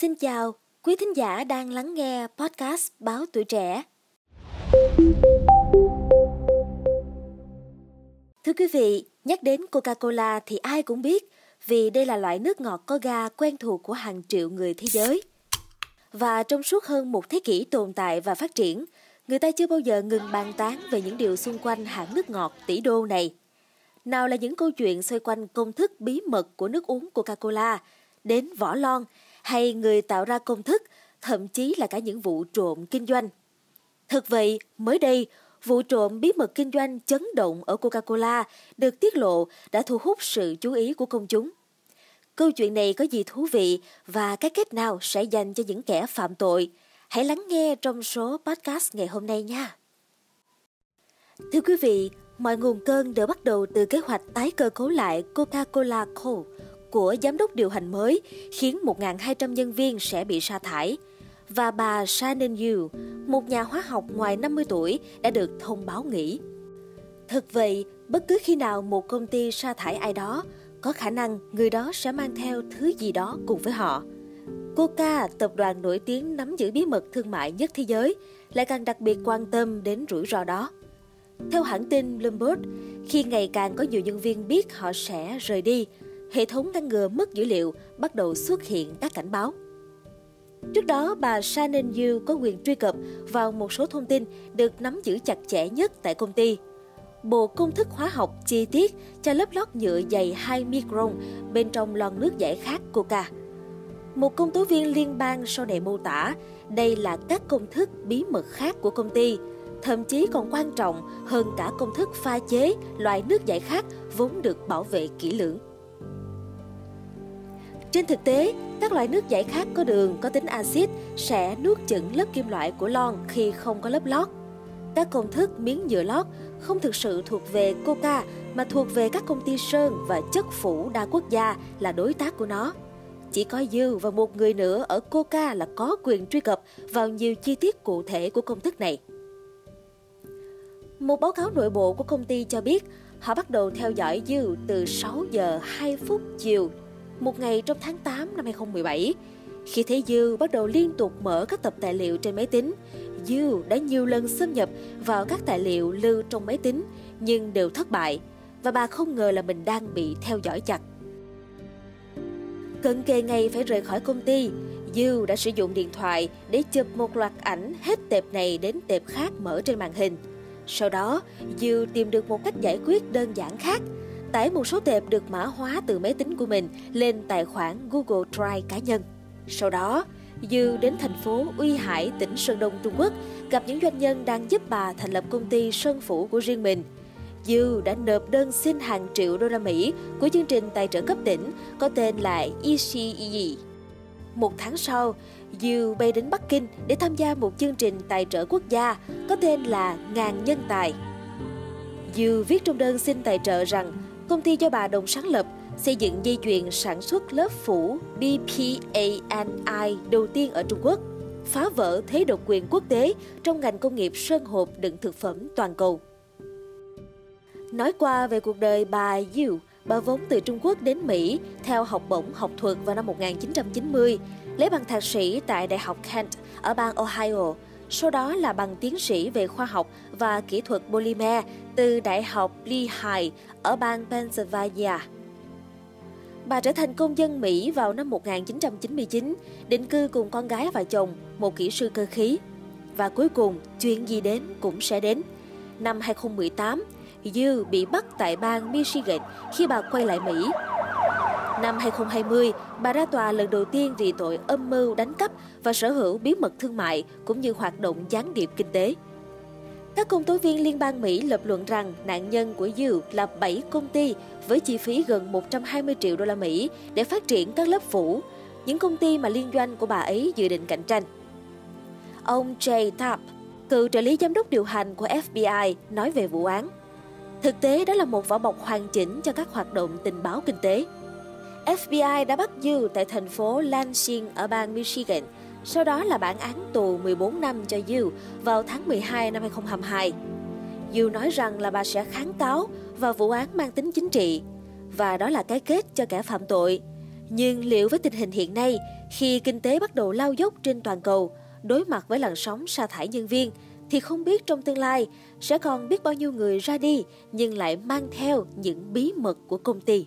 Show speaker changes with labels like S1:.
S1: Xin chào, quý thính giả đang lắng nghe podcast Báo Tuổi Trẻ. Thưa quý vị, nhắc đến Coca-Cola thì ai cũng biết vì đây là loại nước ngọt có ga quen thuộc của hàng triệu người thế giới. Và trong suốt hơn một thế kỷ tồn tại và phát triển, người ta chưa bao giờ ngừng bàn tán về những điều xung quanh hãng nước ngọt tỷ đô này. Nào là những câu chuyện xoay quanh công thức bí mật của nước uống Coca-Cola, đến vỏ lon hay người tạo ra công thức, thậm chí là cả những vụ trộm kinh doanh. Thực vậy, mới đây, vụ trộm bí mật kinh doanh chấn động ở Coca-Cola được tiết lộ đã thu hút sự chú ý của công chúng. Câu chuyện này có gì thú vị và cái kết nào sẽ dành cho những kẻ phạm tội? Hãy lắng nghe trong số podcast ngày hôm nay nha. Thưa quý vị, mọi nguồn cơn đều bắt đầu từ kế hoạch tái cơ cấu lại Coca-Cola Co của giám đốc điều hành mới khiến 1.200 nhân viên sẽ bị sa thải. Và bà Shannon Yu, một nhà hóa học ngoài 50 tuổi, đã được thông báo nghỉ. Thực vậy, bất cứ khi nào một công ty sa thải ai đó, có khả năng người đó sẽ mang theo thứ gì đó cùng với họ. Coca, tập đoàn nổi tiếng nắm giữ bí mật thương mại nhất thế giới, lại càng đặc biệt quan tâm đến rủi ro đó. Theo hãng tin Bloomberg, khi ngày càng có nhiều nhân viên biết họ sẽ rời đi, hệ thống ngăn ngừa mất dữ liệu bắt đầu xuất hiện các cảnh báo. Trước đó, bà Shannon Yu có quyền truy cập vào một số thông tin được nắm giữ chặt chẽ nhất tại công ty. Bộ công thức hóa học chi tiết cho lớp lót nhựa dày 2 micron bên trong lon nước giải khát Coca. Một công tố viên liên bang sau này mô tả đây là các công thức bí mật khác của công ty, thậm chí còn quan trọng hơn cả công thức pha chế loại nước giải khát vốn được bảo vệ kỹ lưỡng. Trên thực tế, các loại nước giải khát có đường có tính axit sẽ nuốt chửng lớp kim loại của lon khi không có lớp lót. Các công thức miếng nhựa lót không thực sự thuộc về Coca mà thuộc về các công ty sơn và chất phủ đa quốc gia là đối tác của nó. Chỉ có Dư và một người nữa ở Coca là có quyền truy cập vào nhiều chi tiết cụ thể của công thức này. Một báo cáo nội bộ của công ty cho biết họ bắt đầu theo dõi Dư từ 6 giờ 2 phút chiều một ngày trong tháng 8 năm 2017, khi thấy Dư bắt đầu liên tục mở các tập tài liệu trên máy tính, Dư đã nhiều lần xâm nhập vào các tài liệu lưu trong máy tính nhưng đều thất bại và bà không ngờ là mình đang bị theo dõi chặt. Cận kề ngày phải rời khỏi công ty, Dư đã sử dụng điện thoại để chụp một loạt ảnh hết tệp này đến tệp khác mở trên màn hình. Sau đó, Dư tìm được một cách giải quyết đơn giản khác – tải một số tệp được mã hóa từ máy tính của mình lên tài khoản Google Drive cá nhân. Sau đó, Dư đến thành phố Uy Hải, tỉnh Sơn Đông, Trung Quốc, gặp những doanh nhân đang giúp bà thành lập công ty Sơn Phủ của riêng mình. Dư đã nộp đơn xin hàng triệu đô la Mỹ của chương trình tài trợ cấp tỉnh có tên là ECEE. Một tháng sau, Dư bay đến Bắc Kinh để tham gia một chương trình tài trợ quốc gia có tên là Ngàn Nhân Tài. Dư viết trong đơn xin tài trợ rằng công ty do bà đồng sáng lập xây dựng dây chuyền sản xuất lớp phủ BPANI đầu tiên ở Trung Quốc, phá vỡ thế độc quyền quốc tế trong ngành công nghiệp sơn hộp đựng thực phẩm toàn cầu. Nói qua về cuộc đời bà Yu, bà vốn từ Trung Quốc đến Mỹ theo học bổng học thuật vào năm 1990, lấy bằng thạc sĩ tại Đại học Kent ở bang Ohio, sau đó là bằng tiến sĩ về khoa học và kỹ thuật polymer từ Đại học Lehigh ở bang Pennsylvania. Bà trở thành công dân Mỹ vào năm 1999, định cư cùng con gái và chồng, một kỹ sư cơ khí. Và cuối cùng, chuyện gì đến cũng sẽ đến. Năm 2018, Yu bị bắt tại bang Michigan khi bà quay lại Mỹ. Năm 2020, bà ra tòa lần đầu tiên vì tội âm mưu đánh cắp và sở hữu bí mật thương mại cũng như hoạt động gián điệp kinh tế. Các công tố viên liên bang Mỹ lập luận rằng nạn nhân của Yu là 7 công ty với chi phí gần 120 triệu đô la Mỹ để phát triển các lớp phủ, những công ty mà liên doanh của bà ấy dự định cạnh tranh. Ông Jay Tapp, cựu trợ lý giám đốc điều hành của FBI, nói về vụ án. Thực tế đó là một vỏ bọc hoàn chỉnh cho các hoạt động tình báo kinh tế. FBI đã bắt Yu tại thành phố Lansing ở bang Michigan – sau đó là bản án tù 14 năm cho Yu vào tháng 12 năm 2022. Yu nói rằng là bà sẽ kháng cáo và vụ án mang tính chính trị và đó là cái kết cho kẻ phạm tội. Nhưng liệu với tình hình hiện nay, khi kinh tế bắt đầu lao dốc trên toàn cầu, đối mặt với làn sóng sa thải nhân viên, thì không biết trong tương lai sẽ còn biết bao nhiêu người ra đi nhưng lại mang theo những bí mật của công ty.